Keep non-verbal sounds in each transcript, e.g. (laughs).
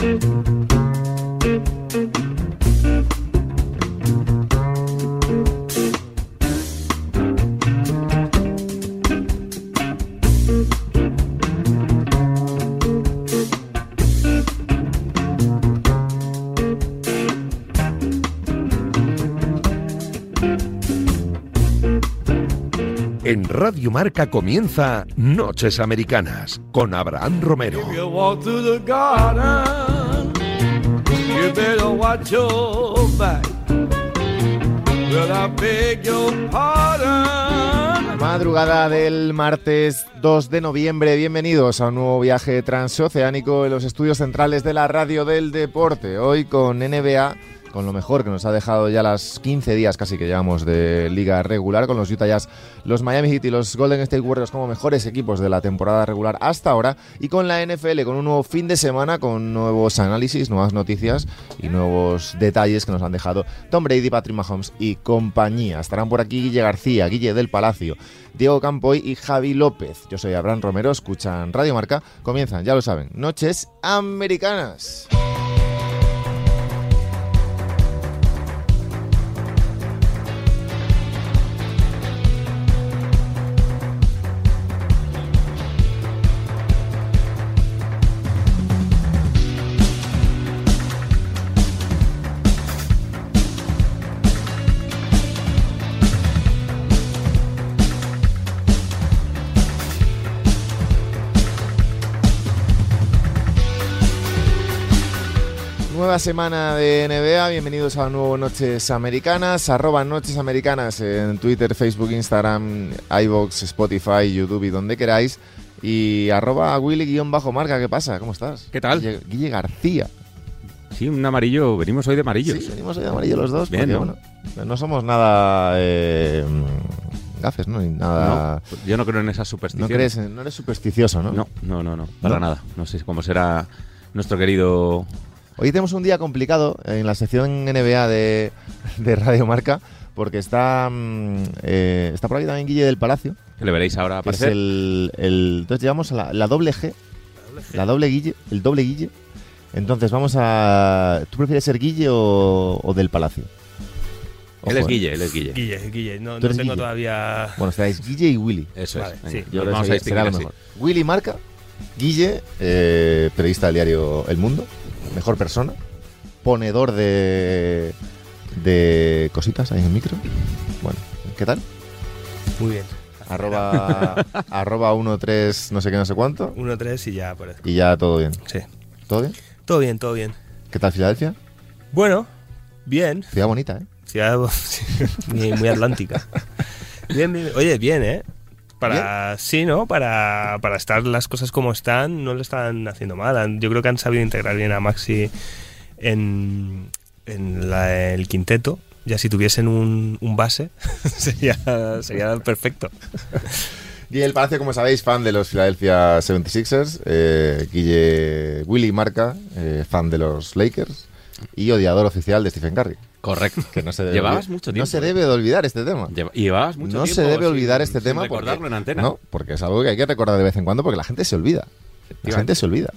thank you Radio Marca comienza Noches Americanas con Abraham Romero. Madrugada del martes 2 de noviembre, bienvenidos a un nuevo viaje transoceánico en los estudios centrales de la radio del deporte. Hoy con NBA, con lo mejor que nos ha dejado ya las 15 días casi que llevamos de liga regular, con los Utah Jazz, los Miami Heat y los Golden State Warriors como mejores equipos de la temporada regular hasta ahora, y con la NFL, con un nuevo fin de semana, con nuevos análisis, nuevas noticias y nuevos detalles que nos han dejado Tom Brady, Patrick Mahomes y compañía. Estarán por aquí Guille García, Guille del Palacio, Diego Campoy y Javi López. Yo soy Abraham Romero, escuchan Radio Marca. Comienzan, ya lo saben, Noches Americanas. Nueva semana de NBA, bienvenidos a nuevo Noches Americanas, arroba Noches Americanas en Twitter, Facebook, Instagram, iVoox, Spotify, YouTube y donde queráis. Y arroba Willy-marca, ¿qué pasa? ¿Cómo estás? ¿Qué tal? Guille, Guille García. Sí, un amarillo. Venimos hoy de amarillos. Sí, venimos hoy de amarillo los dos, Bien, porque, ¿no? bueno, no somos nada eh, gafes, ¿no? Ni nada... No, yo no creo en esas No, supersticiones. crees, en- no eres supersticioso, ¿no? No, no, no, no, para ¿No? nada. No sé cómo será nuestro querido. Hoy tenemos un día complicado en la sección NBA de, de Radio Marca, porque está, mm, eh, está por aquí también Guille del Palacio, Que le veréis ahora que es aparecer. el, el- Entonces llevamos a la, la doble G, la doble Guille, el doble Guille. Entonces vamos a... ¿Tú prefieres ser Guille o, o del Palacio? Él es Ojo, ¿eh? Guille, él es Guille. Guille, Guille, no, Tú no eres tengo Guille. todavía. Bueno, estaréis Guille y Willy. Eso Vale, es. Venga, sí. Nos Yo creo vamos a será distinguir lo así. mejor. Willy Marca, Guille, eh, periodista del diario El Mundo, mejor persona, ponedor de, de cositas ahí en el micro. Bueno, ¿qué tal? Muy bien. Arroba, (laughs) arroba 13 no sé qué, no sé cuánto. 1-3 y ya aparezco. Y ya todo bien. Sí. ¿Todo bien? Todo bien, todo bien. ¿Qué tal Filadelfia? Bueno, bien. Ciudad bonita, ¿eh? Ciudad (laughs) muy, muy atlántica. (laughs) Bien, bien. Oye, bien, ¿eh? Para, sí, ¿no? Para, para estar las cosas como están, no lo están haciendo mal. Yo creo que han sabido integrar bien a Maxi en, en la- el quinteto. Ya si tuviesen un, un base, (laughs) sería, sería perfecto. (laughs) Guille del Palacio, como sabéis, fan de los Philadelphia 76ers. Eh, Guille Willy Marca, eh, fan de los Lakers. Y odiador oficial de Stephen Curry. Correcto. Que no se debe, Llevabas mucho No tiempo. se debe de olvidar este tema. Lleva- llevabas mucho no tiempo se debe sin- olvidar este sin tema recordarlo porque, en antena. No, porque es algo que hay que recordar de vez en cuando porque la gente se olvida. La gente se olvida.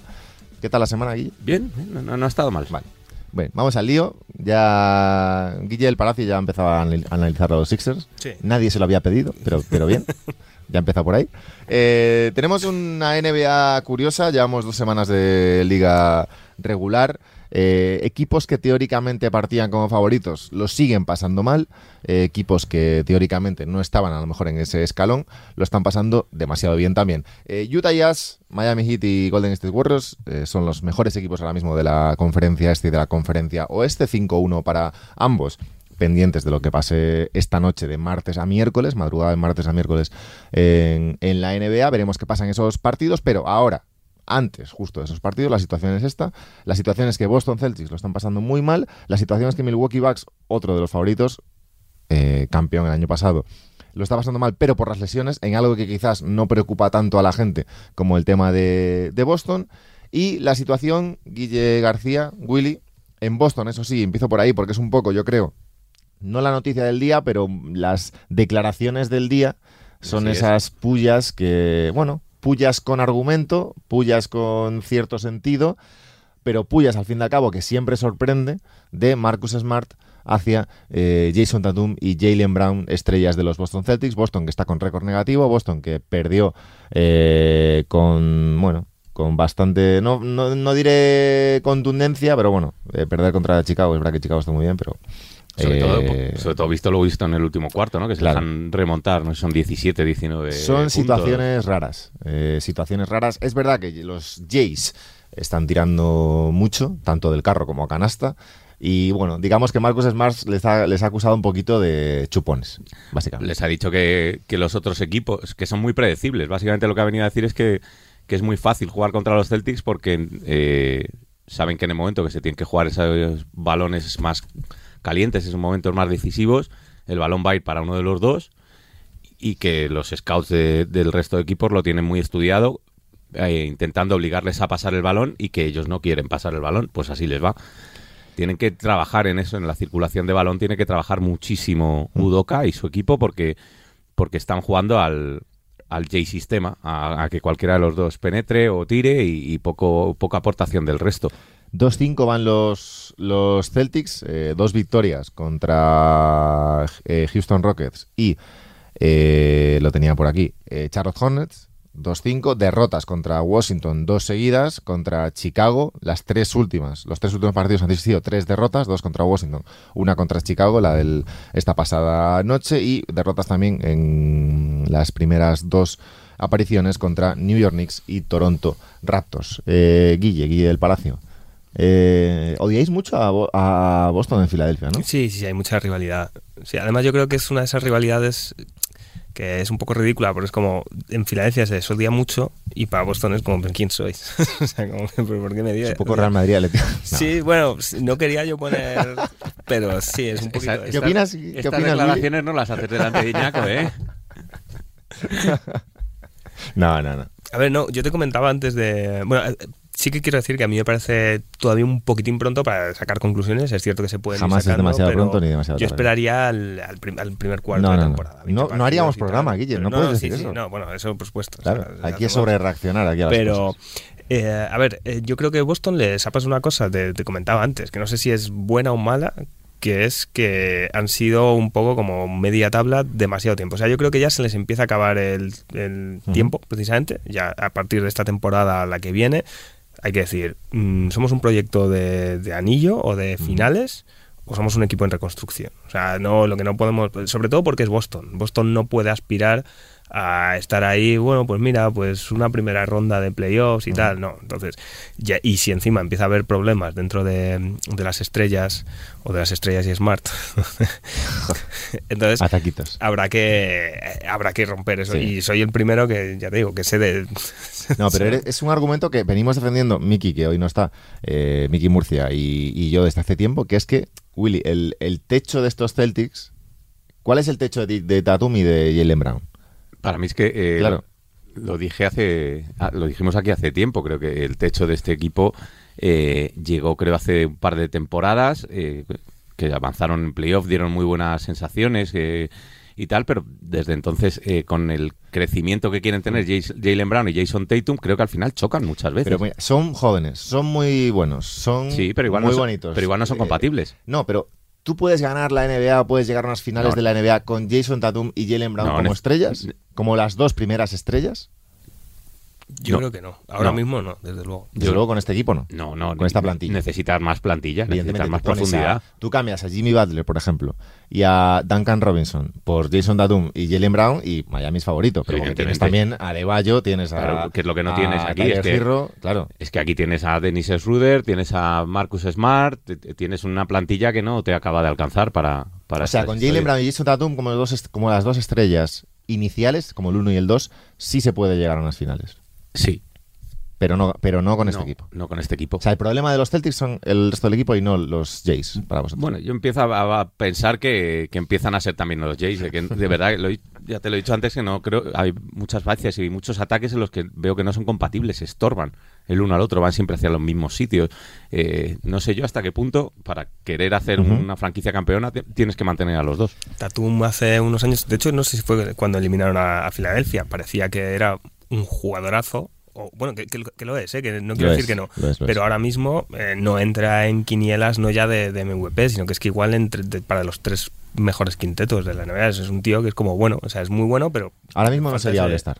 ¿Qué tal la semana, Guille? Bien, bien, no, no- no ha estado mal. Vale. Bueno, vamos al lío. Ya Guille del Palacio ya empezaba a analizar a los Sixers. Sí. Nadie se lo había pedido, pero, pero bien. (laughs) ya empieza por ahí. Eh, tenemos una NBA curiosa. Llevamos dos semanas de liga regular. Eh, equipos que teóricamente partían como favoritos los siguen pasando mal. Eh, equipos que teóricamente no estaban a lo mejor en ese escalón lo están pasando demasiado bien también. Eh, Utah Jazz, Miami Heat y Golden State Warriors son los mejores equipos ahora mismo de la conferencia este y de la conferencia oeste. 5-1 para ambos pendientes de lo que pase esta noche de martes a miércoles, madrugada de martes a miércoles en, en la NBA. Veremos qué pasa en esos partidos, pero ahora, antes justo de esos partidos, la situación es esta. La situación es que Boston Celtics lo están pasando muy mal. La situación es que Milwaukee Bucks, otro de los favoritos, eh, campeón el año pasado, lo está pasando mal, pero por las lesiones, en algo que quizás no preocupa tanto a la gente como el tema de, de Boston. Y la situación, Guille García, Willy, en Boston, eso sí, empiezo por ahí porque es un poco, yo creo, no la noticia del día, pero las declaraciones del día son Así es. esas pullas que, bueno, pullas con argumento, pullas con cierto sentido, pero pullas al fin y al cabo, que siempre sorprende, de Marcus Smart hacia eh, Jason Tatum y Jalen Brown, estrellas de los Boston Celtics. Boston que está con récord negativo, Boston que perdió eh, con, bueno, con bastante, no, no, no diré contundencia, pero bueno, eh, perder contra Chicago, es verdad que Chicago está muy bien, pero... Sobre, eh, todo, sobre todo visto lo visto en el último cuarto, ¿no? Que se Claro. dejan remontar, ¿no? Son 17, 19 Son puntos. situaciones raras. eh, situaciones raras. Es verdad que los Jays están tirando mucho, tanto del carro como a canasta. Y bueno, digamos que Marcus Smart les ha, les ha acusado un poquito de chupones, básicamente. Les ha dicho que, que los otros equipos, que son muy predecibles. Básicamente lo que ha venido a decir es que, que es muy fácil jugar contra los Celtics porque eh, saben que en el momento que se tienen que jugar esos balones más calientes, esos momentos más decisivos, el balón va a ir para uno de los dos y que los scouts de- del resto de equipos lo tienen muy estudiado, eh, intentando obligarles a pasar el balón y que ellos no quieren pasar el balón, pues así les va. Tienen que trabajar en eso, en la circulación de balón, tiene que trabajar muchísimo Udoka y su equipo porque, porque están jugando al, J-sistema, a, a que cualquiera de los dos penetre o tire y, y poco, poca aportación del resto. 2-5 van los, los Celtics, eh, dos victorias contra eh, Houston Rockets y eh, lo tenía por aquí, Charlotte Hornets. 2-5, derrotas contra Washington, dos seguidas, contra Chicago, las tres últimas, los tres últimos partidos han sido tres derrotas, dos contra Washington, una contra Chicago, la de esta pasada noche, y derrotas también en las primeras dos apariciones contra New York Knicks y Toronto Raptors. Guille, Guille del Palacio. Eh, odiáis mucho a, Bo- a Boston en Filadelfia, ¿no? Sí, sí, hay mucha rivalidad. Sí, además yo creo que es una de esas rivalidades que es un poco ridícula, porque es como en Filadelfia se odia mucho y para Boston es como, ¿pero quién sois? (laughs) o sea, como, (laughs) ¿pero ¿por qué me Es odias? un poco Real Madrid. (laughs) No. Sí, bueno, no quería yo poner, pero sí, es un poquito... Esa- ¿Qué opinas? ¿Qué Estas opinas, declaraciones no las haces delante de Iñaco, ¿eh? No, no, no. A ver, no, yo te comentaba antes de... Bueno, sí que quiero decir que a mí me parece todavía un poquitín pronto para sacar conclusiones. Es cierto que se pueden ir Jamás es demasiado pero pronto ni demasiado Yo tarde. esperaría al, al prim- al primer cuarto No, de no, no. temporada. No- 20 no partidos haríamos programa, Guille, no puedes sí, decir sí, eso. no, bueno, eso por supuesto. o Claro, sea, hay que hacemos- sobre reaccionar aquí a las Pero, cosas. eh, a ver, eh, yo creo que Boston les ha pasado una cosa, te, te comentaba antes, que no sé si es buena o mala, que es que han sido un poco como media tabla demasiado tiempo. O sea, yo creo que ya se les empieza a acabar el, tiempo, precisamente, ya a partir de esta temporada la que viene. Hay que decir, mm, ¿somos un proyecto de, de anillo o de finales? ¿O somos un equipo en reconstrucción? O sea, no, lo que no podemos, sobre todo porque es Boston. Boston no puede aspirar a estar ahí, bueno, pues mira, pues una primera ronda de playoffs y tal, no. Entonces, ya, y si encima empieza a haber problemas dentro de, de las estrellas o de las estrellas y Smart, (laughs) entonces Ataquitos. habrá que habrá que romper eso. Sí. Y soy el primero que, ya te digo, que sé de... (laughs) No, pero eres- es un argumento que venimos defendiendo Miki, que hoy no está, eh, Miki Murcia y, y yo desde hace tiempo, que es que, Willy, el, el techo de estos Celtics, ¿cuál es el techo de, de Tatum y de Jalen Brown? Para mí es que eh, Claro. lo dije hace, ah, lo dijimos aquí hace tiempo. Creo que el techo de este equipo eh, llegó, creo, hace un par de temporadas eh, que avanzaron en playoff, dieron muy buenas sensaciones eh, y tal, pero desde entonces eh, con el crecimiento que quieren tener Jalen Brown y Jason Tatum, creo que al final chocan muchas veces. Pero mira, son jóvenes, son muy buenos, son sí, pero igual muy no son, bonitos. pero igual no son Eh, compatibles. No, pero tú puedes ganar la NBA, puedes llegar a unas finales No. de la NBA con Jason Tatum y Jalen Brown No, como estrellas, como las dos primeras estrellas. Yo No. creo que no. Ahora No. mismo no, desde luego. Desde Yo- luego con este equipo no. No, no. con esta plantilla. Necesitas más plantilla, necesitas más profundidad. a- tú cambias a Jimmy Butler, por ejemplo, y a Duncan Robinson por Jason Tatum y Jalen Brown y Miami es favorito. Pero porque tienes también a Deballo, tienes a. Claro, que es lo que no a tienes aquí, es que- claro. Es que aquí tienes a Dennis Schroeder, tienes a Marcus Smart, tienes una plantilla que no te acaba de alcanzar para... para O sea, con Jalen. Brown y Jason Tatum como, dos como las dos estrellas iniciales, como el 1 y el 2, sí se puede llegar a unas finales. Sí. Pero no, pero no con este No, equipo. No con este equipo. O sea, el problema de los Celtics son el resto del equipo y no los Jays para vosotros. Bueno, yo empiezo a, a pensar que, que empiezan a ser también los Jays. De, que, de verdad, lo ya te lo he dicho antes, que no creo. Hay muchas fases y muchos ataques en los que veo que no son compatibles, se estorban el uno al otro, van siempre hacia los mismos sitios. Eh, no sé yo hasta qué punto, para querer hacer una franquicia campeona, te- tienes que mantener a los dos. Tatum hace unos años, de hecho no sé si fue cuando eliminaron a, a Filadelfia, parecía que era un jugadorazo o, bueno, que, que lo- que lo es, ¿eh? que no Lo quiero es, decir que no. es, es. pero ahora mismo eh, no entra en quinielas no ya de, de MVP, sino que es que igual entre, de- para los tres mejores quintetos de la NBA es, un tío que es como bueno, o sea, es muy bueno, pero Ahora mismo no sería All-Star.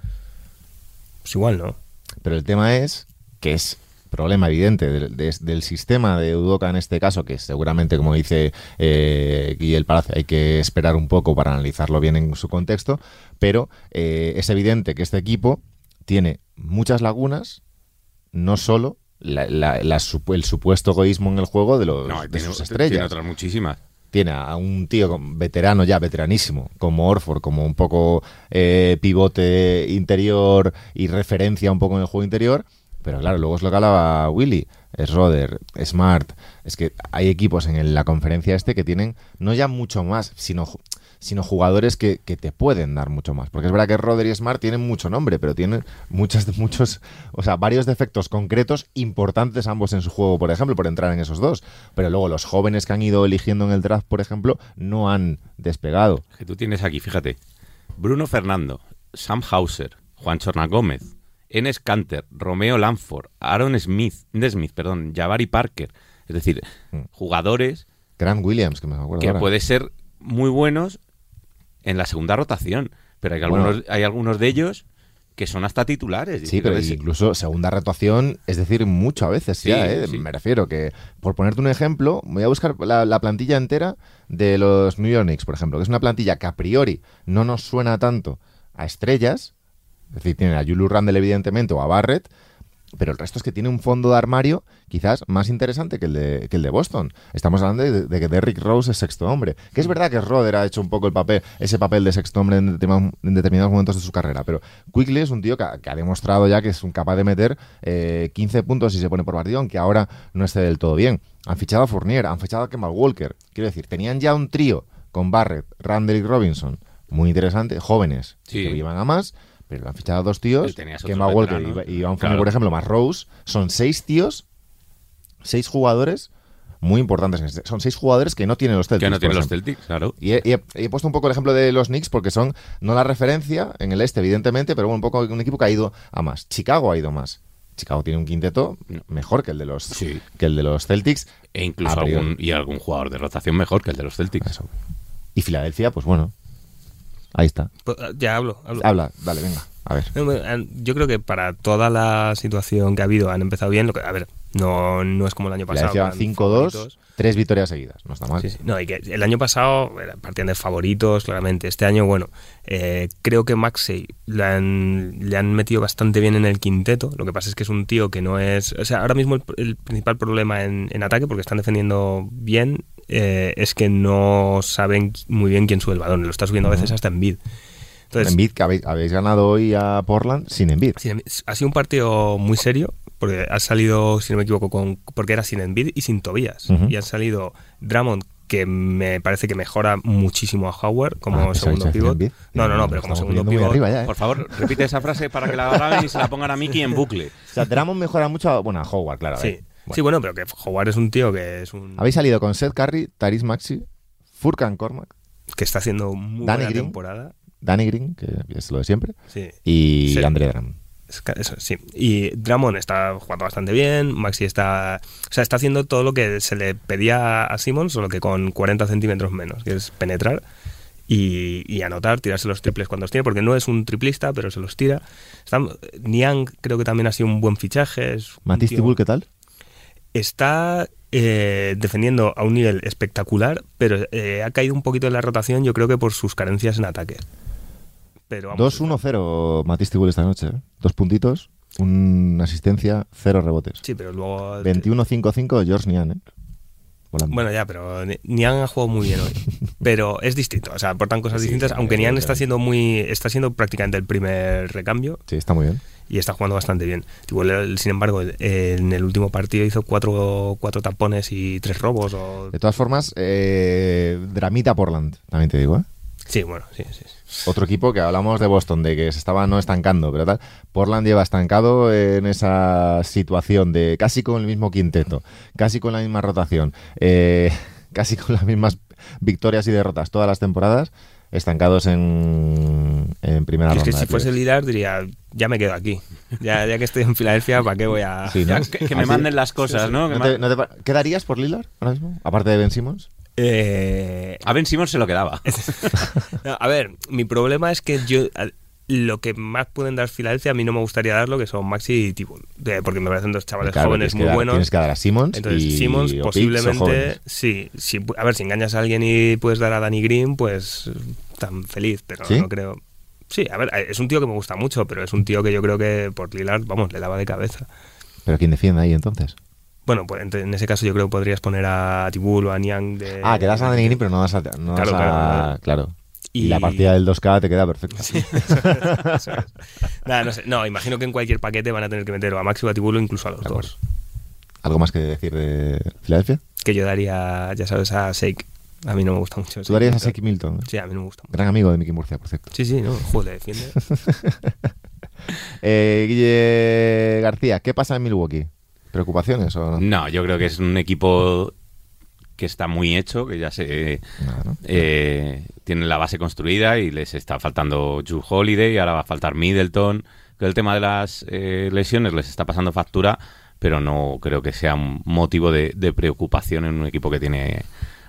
Pues igual no. Pero el tema es que es problema evidente del, de- del sistema de Udoca en este caso, que seguramente, como dice eh, Guille Palacio, hay que esperar un poco para analizarlo bien en su contexto, pero eh, es evidente que este equipo tiene muchas lagunas, no solo la- la- la supu- el supuesto egoísmo en el juego de, los, No, de tiene, sus tiene estrellas otras muchísimas. tiene a un tío veterano ya, veteranísimo, como Orford, como un poco eh, pivote interior y referencia un poco en el juego interior. Pero claro, luego es lo que hablaba Willy, es Roder, Smart. Es que hay equipos en la conferencia este que tienen no ya mucho más, sino, sino jugadores que, que te pueden dar mucho más. Porque es verdad que Roder y Smart tienen mucho nombre, pero tienen muchas, (laughs) muchos, o sea, varios defectos concretos importantes ambos en su juego, por ejemplo, por entrar en esos dos. Pero luego los jóvenes que han ido eligiendo en el draft, por ejemplo, no han despegado. Que tú tienes aquí, fíjate. Bruno Fernando, Sam Hauser, Juan Chorna Gómez, Enes Canter, Romeo Lanford, Aaron Smith, Smith, perdón, Jabari Parker. Es decir, Mm. jugadores Grant Williams, que me acuerdo que ahora. pueden ser muy buenos en la segunda rotación. Pero hay Bueno. algunos, hay algunos de ellos que son hasta titulares. Sí, pero incluso segunda rotación, es decir, mucho a veces Sí, ya, ¿eh? sí. Me refiero que, por ponerte un ejemplo, voy a buscar la, la plantilla entera de los New York Knicks, por ejemplo, que es una plantilla que a priori no nos suena tanto a estrellas, es decir, tienen a Julius Randle evidentemente o a Barrett, pero el resto es que tiene un fondo de armario quizás más interesante que el de, que el de Boston. Estamos hablando de, de que Derrick Rose es sexto hombre. Que es verdad que Roder ha hecho un poco el papel, ese papel de sexto hombre en, determinados- en determinados momentos de su carrera, pero Quickly es un tío que, ha- que ha demostrado ya que es un capaz de meter eh, 15 puntos si se pone por partido, aunque ahora no esté del todo bien. Han fichado a Fournier, han fichado a Kemal Walker. Quiero decir, tenían ya un trío con Barrett, Randall y Robinson muy interesante, jóvenes Sí. que llevan a más, pero han fichado a dos tíos, Kemba Walker y, veteranos. y Van Fournier, Claro. por ejemplo, más Rose, son seis tíos, seis jugadores muy importantes. en este- Son seis jugadores que no tienen los Celtics. que no tienen los. Celtics, claro. Y he, y he- y he puesto un poco el ejemplo de los Knicks porque son no la referencia en el este, evidentemente, pero bueno, un poco un equipo que ha ido a más. Chicago ha ido más. Chicago tiene un quinteto mejor que el de los Sí. que el de los Celtics. E incluso algún, y algún jugador de rotación mejor que el de los Celtics. Eso. Y Filadelfia, pues bueno. Ahí está. Pues, ya hablo, hablo. Habla, dale, venga. A ver. Yo creo que para toda la situación que ha habido han empezado bien. Lo que, a ver, no, no es como el año pasado. Filadelfia que eran 5-2, favoritos. tres victorias seguidas. No está mal. Sí, sí. No, y que el año pasado era- partían de favoritos, claramente. Este año, bueno, eh, creo que Maxey le han, le han metido bastante bien en el quinteto. Lo que pasa es que es un tío que no es. O sea, ahora mismo el, el principal problema en, en ataque, porque están defendiendo bien, eh, es que no saben muy bien quién sube el balón. Lo está subiendo a veces hasta en bid. Entonces, Embiid, que habéis, habéis ganado hoy a Portland sin Embiid. ha sido un partido muy serio, porque ha salido, si no me equivoco, con, porque era sin Embiid y sin Tobias. Ujú. Y han salido Drummond, que me parece que mejora muchísimo a Howard como Ah, segundo pivot. No, no, no, pero como segundo pivot. arriba ya, ¿eh? Por favor, repite esa frase para que la graben y se la pongan a Mickey en bucle. O sea, Drummond mejora mucho a, bueno, a Howard, claro. Sí. Bueno. sí, bueno, pero que Howard es un tío que es un Habéis salido con Seth Curry, Tyrese Maxi, Furkan Cormac, que está haciendo muy Danny buena Green. temporada. Danny Green, que es lo de siempre, Sí. y Sí. Andre Drummond. Eso, sí. Y Drummond está jugando bastante bien, Maxi está... O sea, está haciendo todo lo que se le pedía a Simmons, solo que con 40 centímetros menos, que es penetrar y, y anotar, tirarse los triples cuando los tiene, porque no es un triplista, pero se los tira. Está, Niang creo que también ha sido un buen fichaje. Matisse ¿qué tal? Está eh, defendiendo a un nivel espectacular, pero eh, ha caído un poquito en la rotación, yo creo que por sus carencias en ataque. Pero vamos, 2-1-0 Matisse Thybulle esta noche. ¿eh? Dos puntitos, una asistencia, cero rebotes. Sí, pero luego... 21-5-5 George Nian, ¿eh? Volando. Bueno, ya, pero Ni- Nian ha jugado muy bien hoy. (laughs) Pero es distinto, o sea, aportan cosas Sí, distintas, aunque Nian está siendo muy está siendo prácticamente el primer recambio Sí, está muy bien. Y está jugando bastante bien. Sin embargo, en el último partido hizo cuatro, cuatro tapones y tres robos. O... De todas formas, eh, Dramita Portland, también te digo, ¿eh? Sí, bueno, sí, sí. Otro equipo que hablamos de Boston, de que se estaba no estancando, pero tal. Portland lleva estancado en esa situación de casi con el mismo quinteto, casi con la misma rotación, eh, (laughs) casi con las mismas victorias y derrotas todas las temporadas. estancados en, en primera es ronda. que si fuese. Lillard diría, ya me quedo aquí. Ya, ya que estoy en Filadelfia, ¿para qué voy a...? Sí, ¿no? Ya, que, que me Así- manden las cosas, ¿no? ¿No te- no te pa- ¿Qué darías por Lillard ahora mismo? Aparte de Ben Simmons. Eh, A Ben Simmons se lo quedaba. (laughs) no, a ver, mi problema es que yo... Lo que más pueden dar Filadelfia a mí no me gustaría darlo, que son Maxi y Tibul. Porque me parecen dos chavales Claro, jóvenes muy dar- buenos. Tienes que dar a Simmons. Entonces, y, Simmons posiblemente, sí, a ver, si engañas a alguien y puedes dar a Danny Green, pues tan feliz, pero ¿Sí? no creo. Sí, a ver, es un tío que me gusta mucho, pero es un tío que yo creo que por Lillard, vamos, le daba de cabeza. Pero ¿quién defiende ahí entonces? Bueno, pues en ese caso yo creo que podrías poner a Tibul o a Niang de... Ah, que das a Green, pero no das a. No Claro, das a- claro, claro. Y... Y- la partida del 2K te queda perfecta. Eso es. (laughs) Nada, no sé. No, imagino que en cualquier paquete van a tener que meter o a Maxi o a Tibul o incluso a los dos. ¿Algo más que decir de Filadelfia? Que yo daría, ya sabes, a Shake. A mí no me gusta mucho. Tú darías a Seki Milton. ¿eh? Sí, a mí no me gusta mucho. Gran amigo de Mickey Murcia, por cierto. Sí, sí, no, joder, defiende. (laughs) Eh, Guille García, ¿qué pasa en Milwaukee? ¿Preocupaciones o no? No, yo creo que es un equipo que está muy hecho, que ya se eh, tiene la base construida y les está faltando Drew Holiday, ahora va a faltar Middleton. Que el tema de las eh, lesiones les está pasando factura, pero no creo que sea un motivo de, de preocupación en un equipo que tiene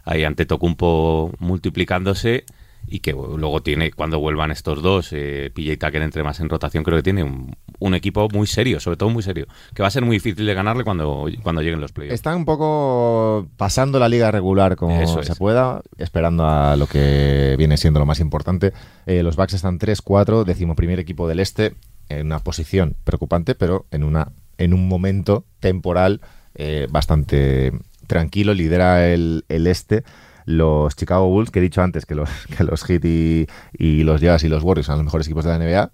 ahí ante Tocumpo multiplicándose y que luego tiene, cuando vuelvan estos dos, eh, PJ Tucker entre más en rotación, creo que tiene un, un equipo muy serio, sobre todo muy serio, que va a ser muy difícil de ganarle cuando, cuando lleguen los playoffs. Están un poco pasando la liga regular como Eso se es. pueda, esperando a lo que viene siendo lo más importante. Eh, los Bucks están 3-4, decimoprimer equipo del este, en una posición preocupante, pero en, una, en un momento temporal eh, bastante tranquilo. Lidera el, el este. Los Chicago Bulls, que he dicho antes que los, (laughs) que los Heat y, y los Jazz y los Warriors son los mejores equipos de la NBA,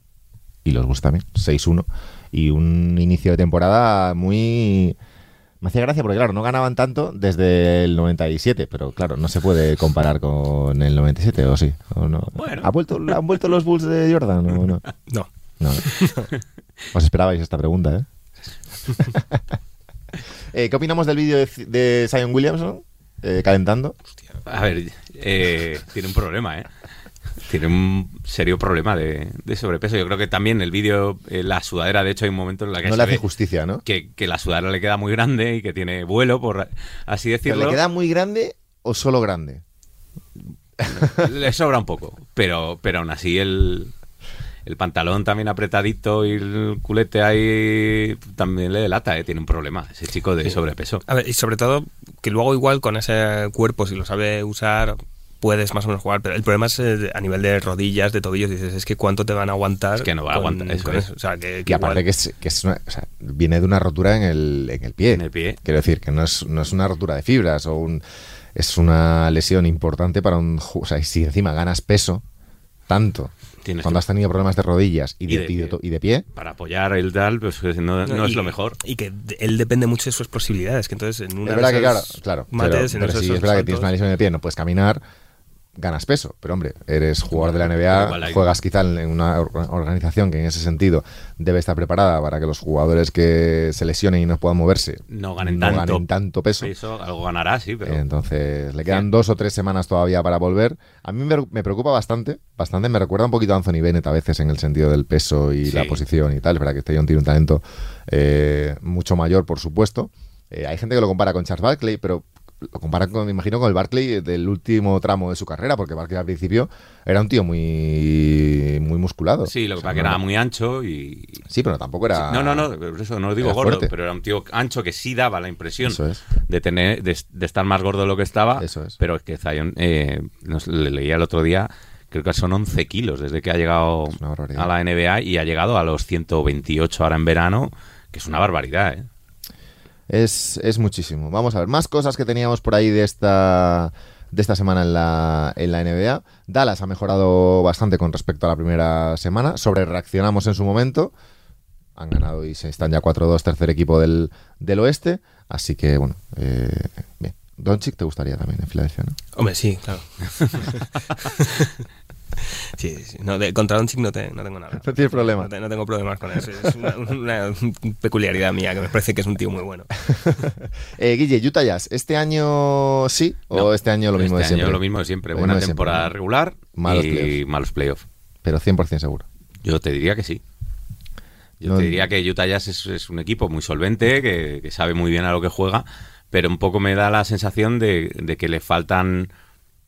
y los Bulls también, 6-1. Y un inicio de temporada muy... Me hacía gracia porque, claro, no ganaban tanto desde el 97, pero claro, no se puede comparar con el 97, ¿o sí? ¿O no? Bueno. ¿Ha vuelto, ¿Han vuelto los Bulls de Jordan? o no? (laughs) No. No, no. (laughs) Os esperabais esta pregunta, ¿eh? Eh, ¿Qué opinamos del vídeo de, de Zion Williamson eh, calentando? A ver, eh, tiene un problema, ¿eh? Tiene un serio problema de, de sobrepeso. Yo creo que también el vídeo, eh, la sudadera, de hecho, hay un momento en la que No se le hace ve justicia, ¿no? que, que la sudadera le queda muy grande y que tiene vuelo, por así ¿Pero decirlo. ¿Le queda muy grande o solo grande? Le sobra un poco, pero, pero aún así el, el pantalón también apretadito y el culete ahí también le delata, ¿eh? tiene un problema ese chico de sobrepeso. A ver, y sobre todo que luego igual con ese cuerpo, si lo sabe usar, puedes más o menos jugar, pero el problema es eh, a nivel de rodillas, de tobillos, dices, es que cuánto te van a aguantar. Es que no va a aguantar, eso con es. O sea, que, Y aparte igual- que, es, que es una- o sea, viene de una rotura en el, en el pie. En el pie. Quiero decir, que no es, no es una rotura de fibras o un, es una lesión importante para un... O sea, y si encima ganas peso, tanto, Tienes cuando que- has tenido problemas de rodillas y Y de, de y de pie. to- y de pie, Para apoyar el tal, pues no, no es y- lo mejor. Y que él depende mucho de sus posibilidades, que entonces en una es de verdad que claro, claro, mates, pero, en pero si es verdad que tienes una lesión de pie, no puedes caminar, ganas peso. Pero hombre, eres jugador de la NBA, juegas quizá en una or- organización que en ese sentido debe estar preparada para que los jugadores que se lesionen y no puedan moverse No ganen tanto ganen tanto peso. Eso algo ganará, sí, pero Entonces, le quedan Sí. dos o tres semanas todavía para volver. A mí me, me preocupa bastante, bastante. Me recuerda un poquito a Anthony Bennett a veces en el sentido del peso y Sí. la posición y tal. Es verdad que este John tiene un talento eh, mucho mayor, por supuesto. Eh, hay gente que lo compara con Charles Barkley, pero lo comparan con, me imagino, con el Barkley del último tramo de su carrera, porque Barkley al principio era un tío muy, muy musculado. sí, lo que O sea, pasa que no era muy ancho y... Sí, pero tampoco era. No, no, no, eso no lo digo gordo, fuerte. pero era un tío ancho que sí daba la impresión es. de tener de, de estar más gordo de lo que estaba. Eso es. Pero es que Zion, eh, nos- le leía el otro día, creo que son 11 kilos desde que ha llegado a la NBA y ha llegado a los 128 ahora en verano, que es una barbaridad, ¿eh? Es, es muchísimo. Vamos a ver, más cosas que teníamos por ahí de esta, de esta semana en la, en la NBA. Dallas ha mejorado bastante con respecto a la primera semana. Sobre reaccionamos en su momento. Han ganado y se están ya 4-2, tercer equipo del, del oeste. Así que, bueno, eh, bien. Doncic te gustaría también en Filadelfia, ¿no? Hombre, sí, claro. (laughs) Sí, sí. No, de, contra Doncic no, te- no tengo nada. (laughs) No tienes problema. No, te- no tengo problemas con eso. Es una, una peculiaridad mía que me parece que es un tío muy bueno. (laughs) Eh, Guille, Utah Jazz, ¿este año sí o No, este año lo mismo este de siempre? año lo mismo de siempre. Lo Buena de temporada regular Malos y playoffs. malos playoffs. Pero 100% seguro. Yo te diría que sí. Yo No- te diría que Utah Jazz es, es un equipo muy solvente, que, que sabe muy bien a lo que juega, pero un poco me da la sensación de, de que le faltan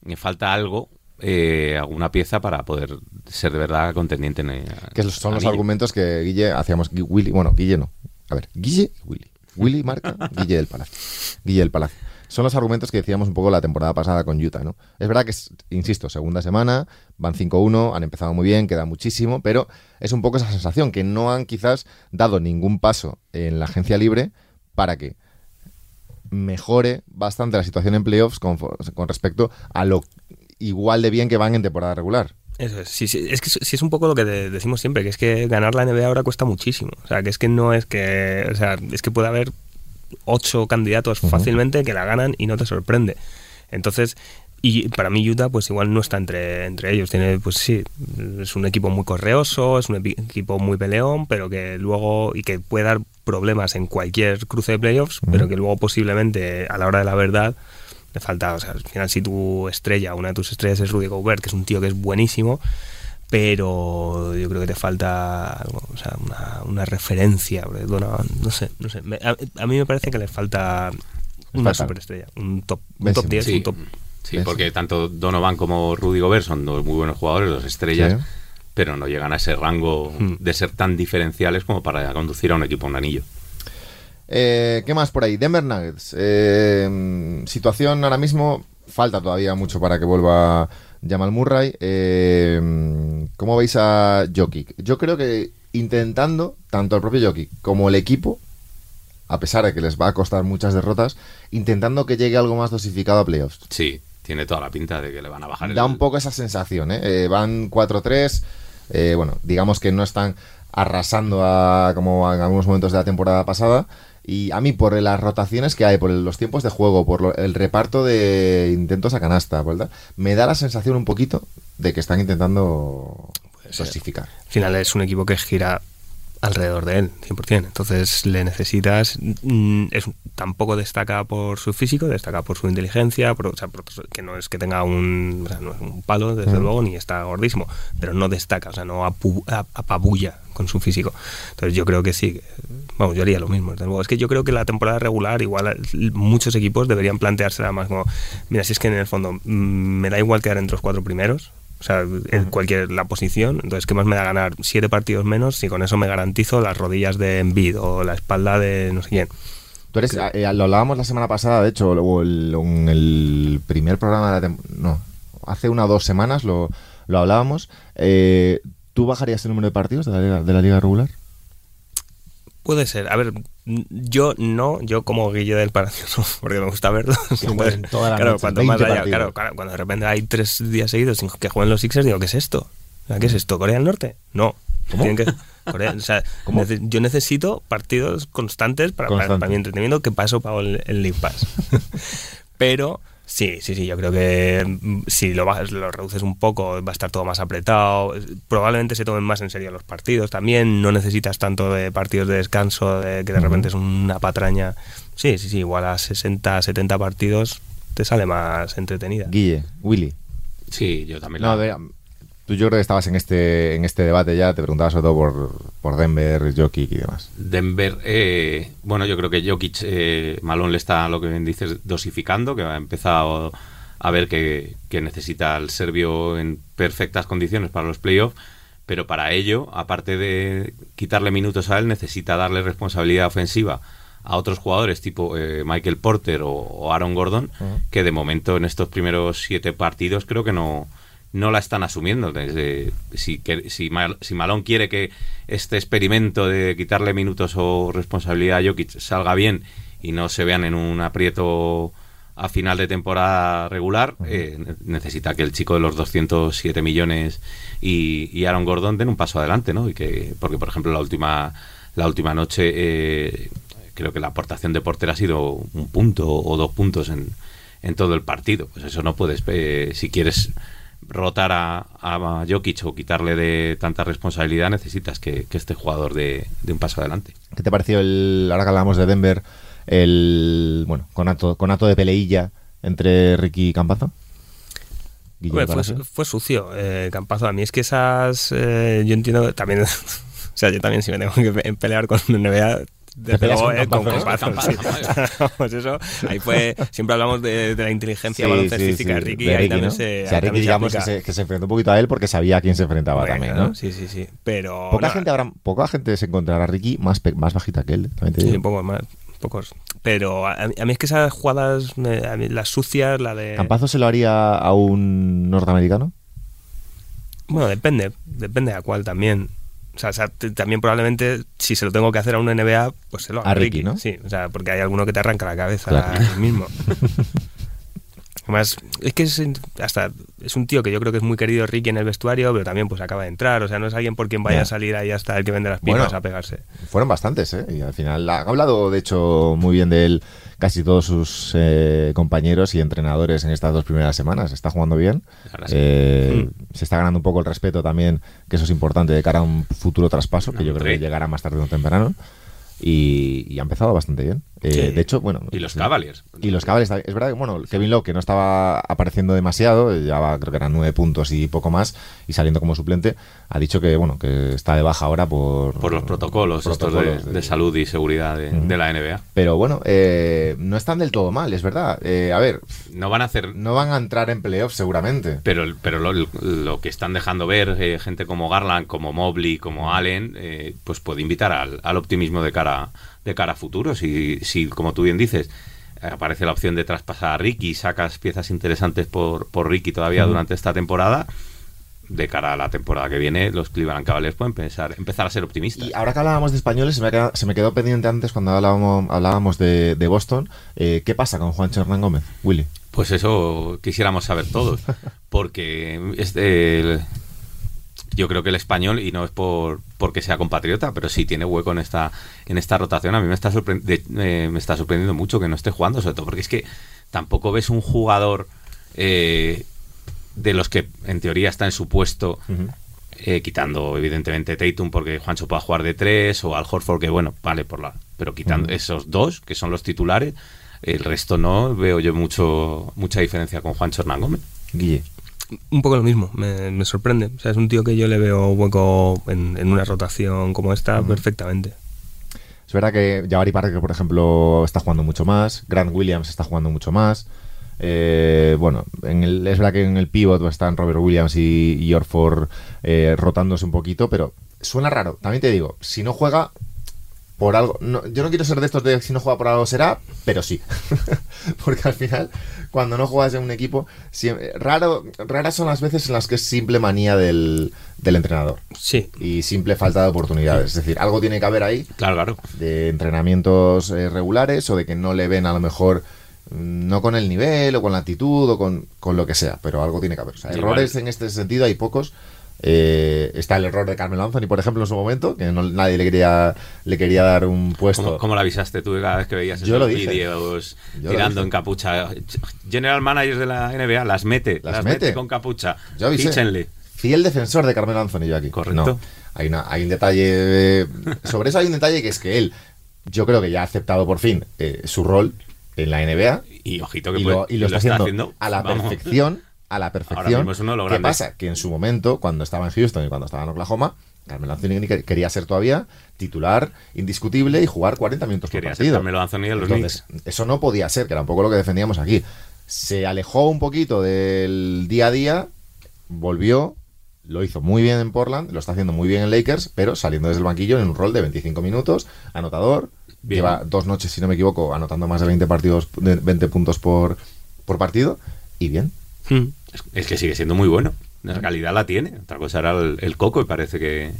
le falta algo, eh, alguna pieza para poder ser de verdad contendiente en el Que son los argumentos que Guille hacíamos. Willy, bueno, Guille no. A ver, Guille Willy. Willy marca, (laughs) Guille del Palacio. Guille del Palacio. Son los argumentos que decíamos un poco la temporada pasada con Utah, ¿no? Es verdad que, insisto, segunda semana, van 5-1, han empezado muy bien, queda muchísimo, pero es un poco esa sensación que no han quizás dado ningún paso en la agencia libre para que mejore bastante la situación en playoffs con, con respecto a lo igual de bien que van en temporada regular. Eso es, sí, sí, es que sí es un poco lo que de- decimos siempre, que es que ganar la NBA ahora cuesta muchísimo. O sea, que es que no es que, o sea, es que puede haber ocho candidatos fácilmente que la ganan y no te sorprende. Entonces, y para mí Utah pues igual no está entre, entre ellos. Tiene, pues sí, es un equipo muy correoso, es un equipo muy peleón, pero que luego, y que puede dar problemas en cualquier cruce de playoffs, pero que luego posiblemente a la hora de la verdad le falta, o sea, al final si tu estrella, una de tus estrellas es Rudy Gobert, que es un tío que es buenísimo, pero yo creo que te falta algo, o sea, una, una referencia, Donovan, no sé, no sé, me- a, a mí me parece que le falta una falta. superestrella, un top, un top Simmons. 10, Sí, un top sí, ¿Ves? porque tanto Donovan como Rudy Gobert son dos muy buenos jugadores, dos estrellas, Sí. pero no llegan a ese rango Hmm. de ser tan diferenciales como para conducir a un equipo a un anillo. Eh, ¿Qué más por ahí? Denver Nuggets. Eh, situación ahora mismo. Falta todavía mucho para que vuelva Jamal Murray. Eh, ¿Cómo veis a Jokic? Yo creo que intentando, tanto el propio Jokic como el equipo, a pesar de que les va a costar muchas derrotas, intentando que llegue algo más dosificado a playoffs. Sí, tiene toda la pinta de que le van a bajar el... Da un poco esa sensación, ¿eh? Eh, van 4-3, eh, bueno, digamos que no están arrasando a, como en algunos momentos de la temporada pasada. Y a mí, por las rotaciones que hay, por los tiempos de juego, por lo- el reparto de intentos a canasta, ¿verdad? me da la sensación un poquito de que están intentando dosificar. Al final es un equipo que gira alrededor de él, 100%. Entonces le necesitas. mm, Es, tampoco destaca por su físico, destaca por su inteligencia, por- o sea, por- que no es que tenga un, o sea, no es un palo, desde Mm. luego, ni está gordísimo, pero no destaca, o sea, no apu- ap- apabulla con su físico. Entonces yo creo que sí. Vamos, yo haría lo mismo, desde luego. Es que yo creo que la temporada regular, igual muchos equipos deberían planteársela más como, mira, si es que en el fondo mm, me da igual quedar entre los cuatro primeros, o sea, en cualquier la posición. Entonces, ¿qué más me da ganar siete partidos menos si con eso me garantizo las rodillas de Embiid o la espalda de no sé quién? Tú eres, eh, lo hablábamos la semana pasada, de hecho, o el, en el primer programa de la temporada. No, hace una o dos semanas lo, lo hablábamos. Eh, ¿Tú bajarías el número de partidos de la liga, de la liga regular? Puede ser. A ver, yo no, yo como Guille del Palacio no, (laughs) porque me gusta verlo. la claro, noche, cuanto 20 más haya, partidos. claro, claro, cuando de repente hay tres días seguidos sin que jueguen los Sixers, digo, ¿qué es esto? ¿Qué es esto? ¿Corea del Norte? No. Tienen que- Corea- o sea, (laughs) ¿Cómo? nece- yo necesito partidos constantes para, para- Constantes. para mi entretenimiento, que paso pago el, el League Pass. (laughs) Pero sí, sí, sí, yo creo que mm, si lo, bajas, lo reduces un poco va a estar todo más apretado. Probablemente se tomen más en serio los partidos también. No necesitas tanto de partidos de descanso, de que de repente es una patraña. Sí, sí, sí, igual a 60, 70 partidos te sale más entretenida. Guille, Willy. Sí, yo también. No, la- a ver, tú yo creo que estabas en este, en este debate ya, te preguntaba sobre todo por, por Denver, Jokic y demás. Denver, eh, bueno, yo creo que Jokic, eh, Malón le está, lo que bien dices, dosificando, que ha empezado a ver que, que necesita al serbio en perfectas condiciones para los playoffs, pero para ello, aparte de quitarle minutos a él, necesita darle responsabilidad ofensiva a otros jugadores tipo eh, Michael Porter o, o Aaron Gordon, que de momento en estos primeros siete partidos creo que no, no la están asumiendo. Desde- si, que- si, Mal- si Malone quiere que este experimento de quitarle minutos o responsabilidad a Jokic salga bien y no se vean en un aprieto a final de temporada regular, eh, ne- necesita que el chico de los 207 millones y, y Aaron Gordon den un paso adelante, ¿no? Y que, porque, por ejemplo, la última, la última noche eh, creo que la aportación de Porter ha sido un punto o dos puntos en, en todo el partido. Pues eso no puedes, eh, si quieres rotar a, a Jokic o quitarle de tanta responsabilidad, necesitas que, que este jugador de, de un paso adelante. ¿Qué te pareció el, ahora que hablamos de Denver, el, bueno, conato, conato de peleilla entre Ricky y Campazo? Hombre, fue, fue sucio, eh, Campazo. A mí es que esas. eh, yo entiendo también. (laughs) o sea, yo también, si me tengo que pe- pelear con (laughs) un NBA. Desde luego, con eh, con sí. Vamos, (laughs) eso, ahí fue. Siempre hablamos de, de la inteligencia Sí, baloncestística sí, de Ricky. de ahí también ¿no? se. O sea, Ricky, se digamos que se, que se enfrentó un poquito a él porque sabía a quién se enfrentaba Bueno, también, ¿no? Sí, sí, sí. Pero. Poca no, gente habrá, poca gente se encontrará a Ricky más, más bajita que él, Sí, un poco más. Pocos. Pero a, a mí es que esas jugadas, me- a mí las sucias, la de. ¿Campazo se lo haría a un norteamericano? Bueno, depende, depende a cuál también. O sea, o sea, también probablemente si se lo tengo que hacer a un NBA, pues se lo haga A Ricky, ¿no? Sí, o sea, porque hay alguno que te arranca la cabeza Claro. mismo. (laughs) Además, es que es hasta es un tío que yo creo que es muy querido Ricky en el vestuario, pero también pues acaba de entrar, o sea, no es alguien por quien vaya Ya. a salir ahí hasta el que vende las pipas Bueno. a pegarse. Fueron bastantes, ¿eh? Y al final ha hablado, de hecho, muy bien de él casi todos sus eh, compañeros y entrenadores en estas dos primeras semanas. Está jugando bien. Sí. Eh, Mm. Se está ganando un poco el respeto también, que eso es importante de cara a un futuro traspaso, que yo creo que llegará más tarde o temprano. Y, y ha empezado bastante bien. Eh, Sí. De hecho, bueno. Y los. Cavaliers. Y los Cavaliers. Es verdad que, bueno, Kevin Love, que no estaba apareciendo demasiado, llevaba creo que eran nueve puntos y poco más, y saliendo como suplente, ha dicho que, bueno, que está de baja ahora por... Por los protocolos, estos de, protocolos de salud y seguridad de, la NBA. Pero bueno, eh, no están del todo mal, es verdad. Eh, a ver, No van a hacer no van a entrar en playoffs seguramente. Pero, pero lo, lo que están dejando ver eh, gente como Garland, como Mobley, como Allen, eh, pues puede invitar al, al optimismo de cara, de cara a futuro. Si, si, como tú bien dices, aparece la opción de traspasar a Ricky, sacas piezas interesantes por, por Ricky todavía durante esta temporada, de cara a la temporada que viene, los Cleveland Cavaliers pueden pensar, empezar a ser optimistas. Y ahora que hablábamos de españoles, se me, se quedó pendiente antes cuando hablábamos, hablábamos de, de Boston. Eh, ¿Qué pasa con Juancho Hernán Gómez, Willy? Pues eso quisiéramos saber todos, (laughs) porque es de- yo creo que el español, y no es por porque sea compatriota, pero sí tiene hueco en esta en esta rotación. A mí me está, de- eh, me está sorprendiendo mucho que no esté jugando, sobre todo porque es que tampoco ves un jugador eh, de los que en teoría está en su puesto, eh, quitando evidentemente Tatum porque Juancho pueda jugar de tres, o Al Horford que bueno, vale, por la pero quitando esos dos, que son los titulares, el resto no veo yo mucho mucha diferencia con Juancho Hernán Gómez. Guille. Un poco lo mismo, me, me sorprende. O sea, es un tío que yo le veo hueco en, en una rotación como esta perfectamente. Es verdad que Jabari Parker, por ejemplo, está jugando mucho más. Grant Williams está jugando mucho más. Eh, bueno, en el, es verdad que en el pivot están Robert Williams y, y Orford eh, rotándose un poquito, pero suena raro. También te digo, si no juega por algo. no- yo no quiero ser de estos de si no juega por algo será, pero sí. (laughs) Porque al final, cuando no juegas en un equipo, siem- raro, raras son las veces en las que es simple manía del, del entrenador Sí, y simple falta de oportunidades. Es decir, algo tiene que haber ahí Claro, claro. de entrenamientos eh, regulares o de que no le ven a lo mejor mm, no con el nivel o con la actitud o con, con lo que sea, pero algo tiene que haber. O sea, errores en este sentido hay pocos. Eh, está el error de Carmelo Anthony, por ejemplo, en su momento, que no- nadie le quería, le quería dar un puesto. ¿Cómo, cómo lo avisaste tú cada vez que veías Yo esos vídeos tirando en capucha? General managers de la NBA las mete, Las las, mete. mete. con capucha. Yo avisé. Píchenle. Fiel defensor de Carmelo Anthony yo aquí. Correcto. No, hay, una, hay un detalle. sobre eso hay un detalle que es que él, yo creo que ya ha aceptado por fin eh, su rol en la NBA Y ojito que y puede- lo, y lo está, haciendo, a la vamos. perfección. A la Ahora perfección. mismo es uno de los ¿Qué grandes. pasa? Que en su momento, cuando estaba en Houston y cuando estaba en Oklahoma, Carmelo Anthony que- quería ser todavía titular indiscutible y jugar 40 minutos Quería por ser partido. Carmelo Anthony de los Entonces, eso no podía ser, que era un poco lo que defendíamos aquí. Se alejó un poquito del día a día, volvió, lo hizo muy bien en Portland, lo está haciendo muy bien en Lakers, pero saliendo desde el banquillo en un rol de 25 minutos, anotador, Bien. lleva dos noches, si no me equivoco, anotando más de 20 partidos, de 20 puntos por, por partido, y bien. Mm. Es, es que sigue siendo muy bueno. La calidad la tiene. Otra cosa era el, el coco y parece que...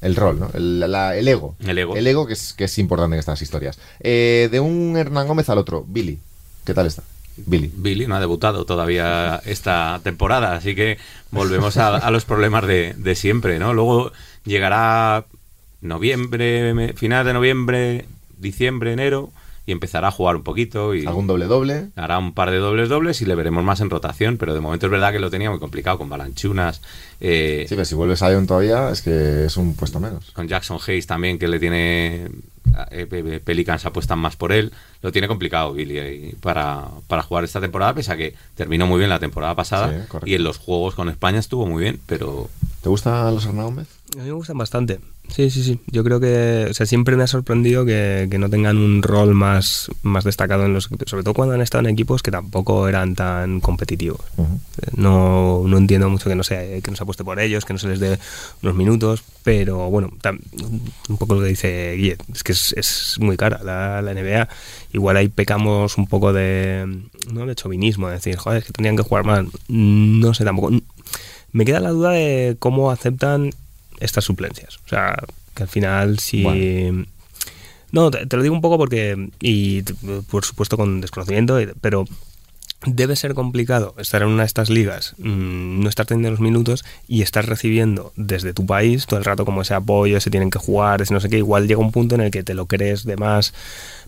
El rol, ¿no? El, la- el ego. El ego. que es, que es importante en estas historias. Eh, de un Hernán Gómez al otro, Billy. ¿Qué tal está? Billy. Billy no ha debutado todavía esta temporada, así que volvemos a, a los problemas de, de siempre, ¿no? Luego llegará noviembre, final de noviembre, diciembre, enero, y empezará a jugar un poquito y Algún doble doble. hará un par de dobles dobles y le veremos más en rotación, pero de momento es verdad que lo tenía muy complicado con Balanchunas, eh, Sí, pero si vuelves a Ion todavía es que es un puesto menos. con Jackson Hayes también que le tiene eh, eh, Pelicans apuestan más por él, lo tiene complicado Billy eh, para, para jugar esta temporada, pese a que terminó muy bien la temporada pasada Sí, y en los juegos con España estuvo muy bien, pero ¿Te gustan los Hernán Gómez? A mí me gustan bastante. Sí, sí, sí. Yo creo que, o sea, siempre me ha sorprendido que, que no tengan un rol más, más destacado en los, sobre todo cuando han estado en equipos que tampoco eran tan competitivos. Ujú. No, no entiendo mucho que no se, que no se apueste por ellos, que no se les dé unos minutos, pero bueno, tam- un poco lo que dice Guille, es que es, es muy cara la, la NBA. Igual ahí pecamos un poco de, ¿no? de chauvinismo, de decir, joder, es que tenían que jugar más. No sé tampoco. Me queda la duda de cómo aceptan estas suplencias. O sea, que al final si... Bueno. No, te, te lo digo un poco porque, y por supuesto con desconocimiento, pero debe ser complicado estar en una de estas ligas, mm, no estar teniendo los minutos y estar recibiendo desde tu país todo el rato como ese apoyo, se tienen que jugar, ese no sé qué. Igual llega un punto en el que te lo crees de más.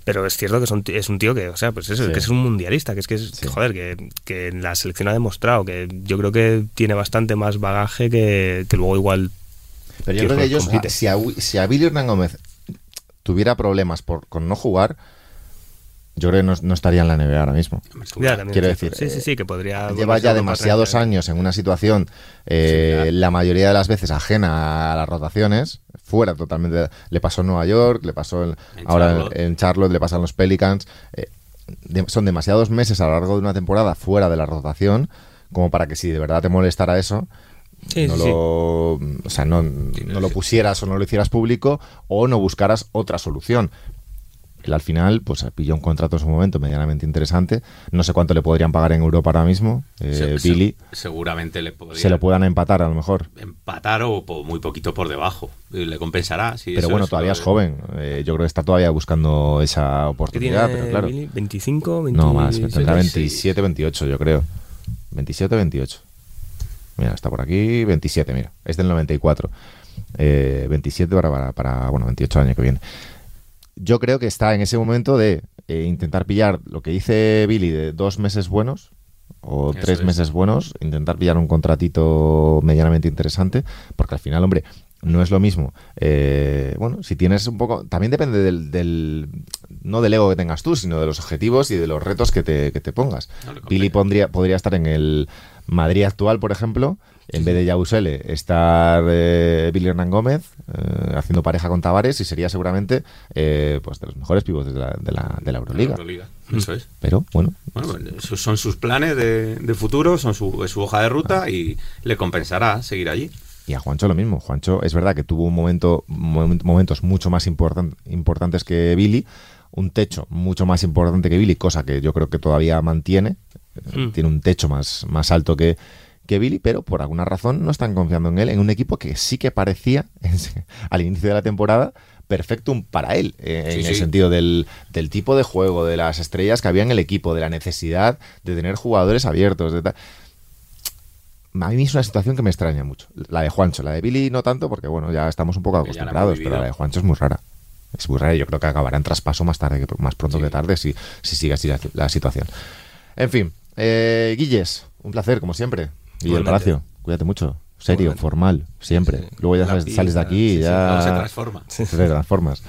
Pero es cierto que es un, ti- es un tío que, o sea, pues eso, Sí. que es un mundialista, que es que, es, Sí. joder, que, que la selección ha demostrado que yo creo que tiene bastante más bagaje que, que luego igual Pero yo creo que ellos, si a, si a Billy Hernán Gómez tuviera problemas por, con no jugar, yo creo que no, no estaría en la NBA ahora mismo. Ya, Quiero decir, sí, sí, sí, que podría. Lleva volverse ya demasiados años en una situación, eh, la mayoría de las veces ajena a las rotaciones, fuera totalmente. le pasó en Nueva York, le pasó en- En ahora en- Charlotte. en Charlotte, le pasan los Pelicans. eh, de- son demasiados meses a lo largo de una temporada fuera de la rotación como para que si de verdad te molestara eso, Sí, no sí, lo, o sea, no, no lo pusieras o no lo hicieras público o no buscaras otra solución. Él al final, pues pilló un contrato en su momento medianamente interesante. No sé cuánto le podrían pagar en Europa ahora mismo. eh, Se- se- Billy seguramente le podría se lo puedan empatar a lo mejor. empatar o po- muy poquito por debajo. Y le compensará. Pero bueno, es todavía lo es joven. Eh, yo creo que está todavía buscando esa ¿Qué tiene oportunidad. Pero claro, Billy? ¿25? no más. 26? Tendrá 27, 28, yo creo. 27, 28. Mira, está por aquí. 27, mira. Es del 94. Eh, 27 para, para, para, bueno, 28 años que viene. Yo creo que está en ese momento de eh, intentar pillar lo que dice Billy de dos meses buenos o Eso tres es. meses buenos, intentar pillar un contratito medianamente interesante, porque al final, hombre, no es lo mismo. Eh, bueno, si tienes un poco, también depende del, del- no del ego que tengas tú, sino de los objetivos y de los retos que te, que te pongas. No Billy pondría, podría estar en el Madrid actual, por ejemplo, en vez de Yausele, estar eh, Billy Hernán Gómez eh, haciendo pareja con Tavares y sería seguramente eh, pues de los mejores pivotes de la, de la, de la Euroliga. Euroliga, Eso es. Pero bueno, son sus planes de, de futuro, son su, es su hoja de ruta y le compensará seguir allí. Y a Juancho lo mismo. Juancho es verdad que tuvo un momento, momen- momentos mucho más importan- importantes que Billy, un techo mucho más importante que Billy, cosa que yo creo que todavía mantiene. Eh, Mm. Tiene un techo más, más alto que, que Billy, pero por alguna razón no están confiando en él, en un equipo que sí que parecía (laughs) al inicio de la temporada perfectum para él, eh, Sí, en el sentido del, del tipo de juego, de las estrellas que había en el equipo, de la necesidad de tener jugadores abiertos. De tal. A mí es una situación que me extraña mucho. La de Juancho, la de Billy no tanto, porque bueno, ya estamos un poco la acostumbrados, pero la de Juancho es muy rara. Es muy rara y yo creo que acabará en traspaso más tarde más pronto Sí. que tarde si, si sigue así la, la situación. En fin, eh, Guilles, un placer, como siempre. Guille del Igualmente. Palacio, cuídate mucho. Serio, Igualmente. formal, siempre. Sí, sí. Luego ya sales, sales de aquí y sí, sí. ya se transforma. (laughs) te transformas.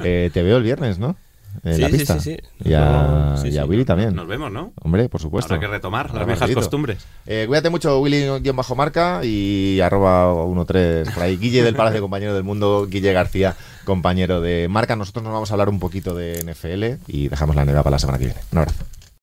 Eh, te veo el viernes, ¿no? En Sí, la pista. sí, sí. Y a, sí, y a Willy también. Nos vemos, ¿no? Hombre, por supuesto. Habrá que retomar las viejas costumbres. Eh, cuídate mucho, Willy-marca y arroba 13 por ahí. Guille del Palacio, compañero del mundo. Guille García, compañero de marca. Nosotros nos vamos a hablar un poquito de NFL y dejamos la NBA para la semana que viene. Un abrazo.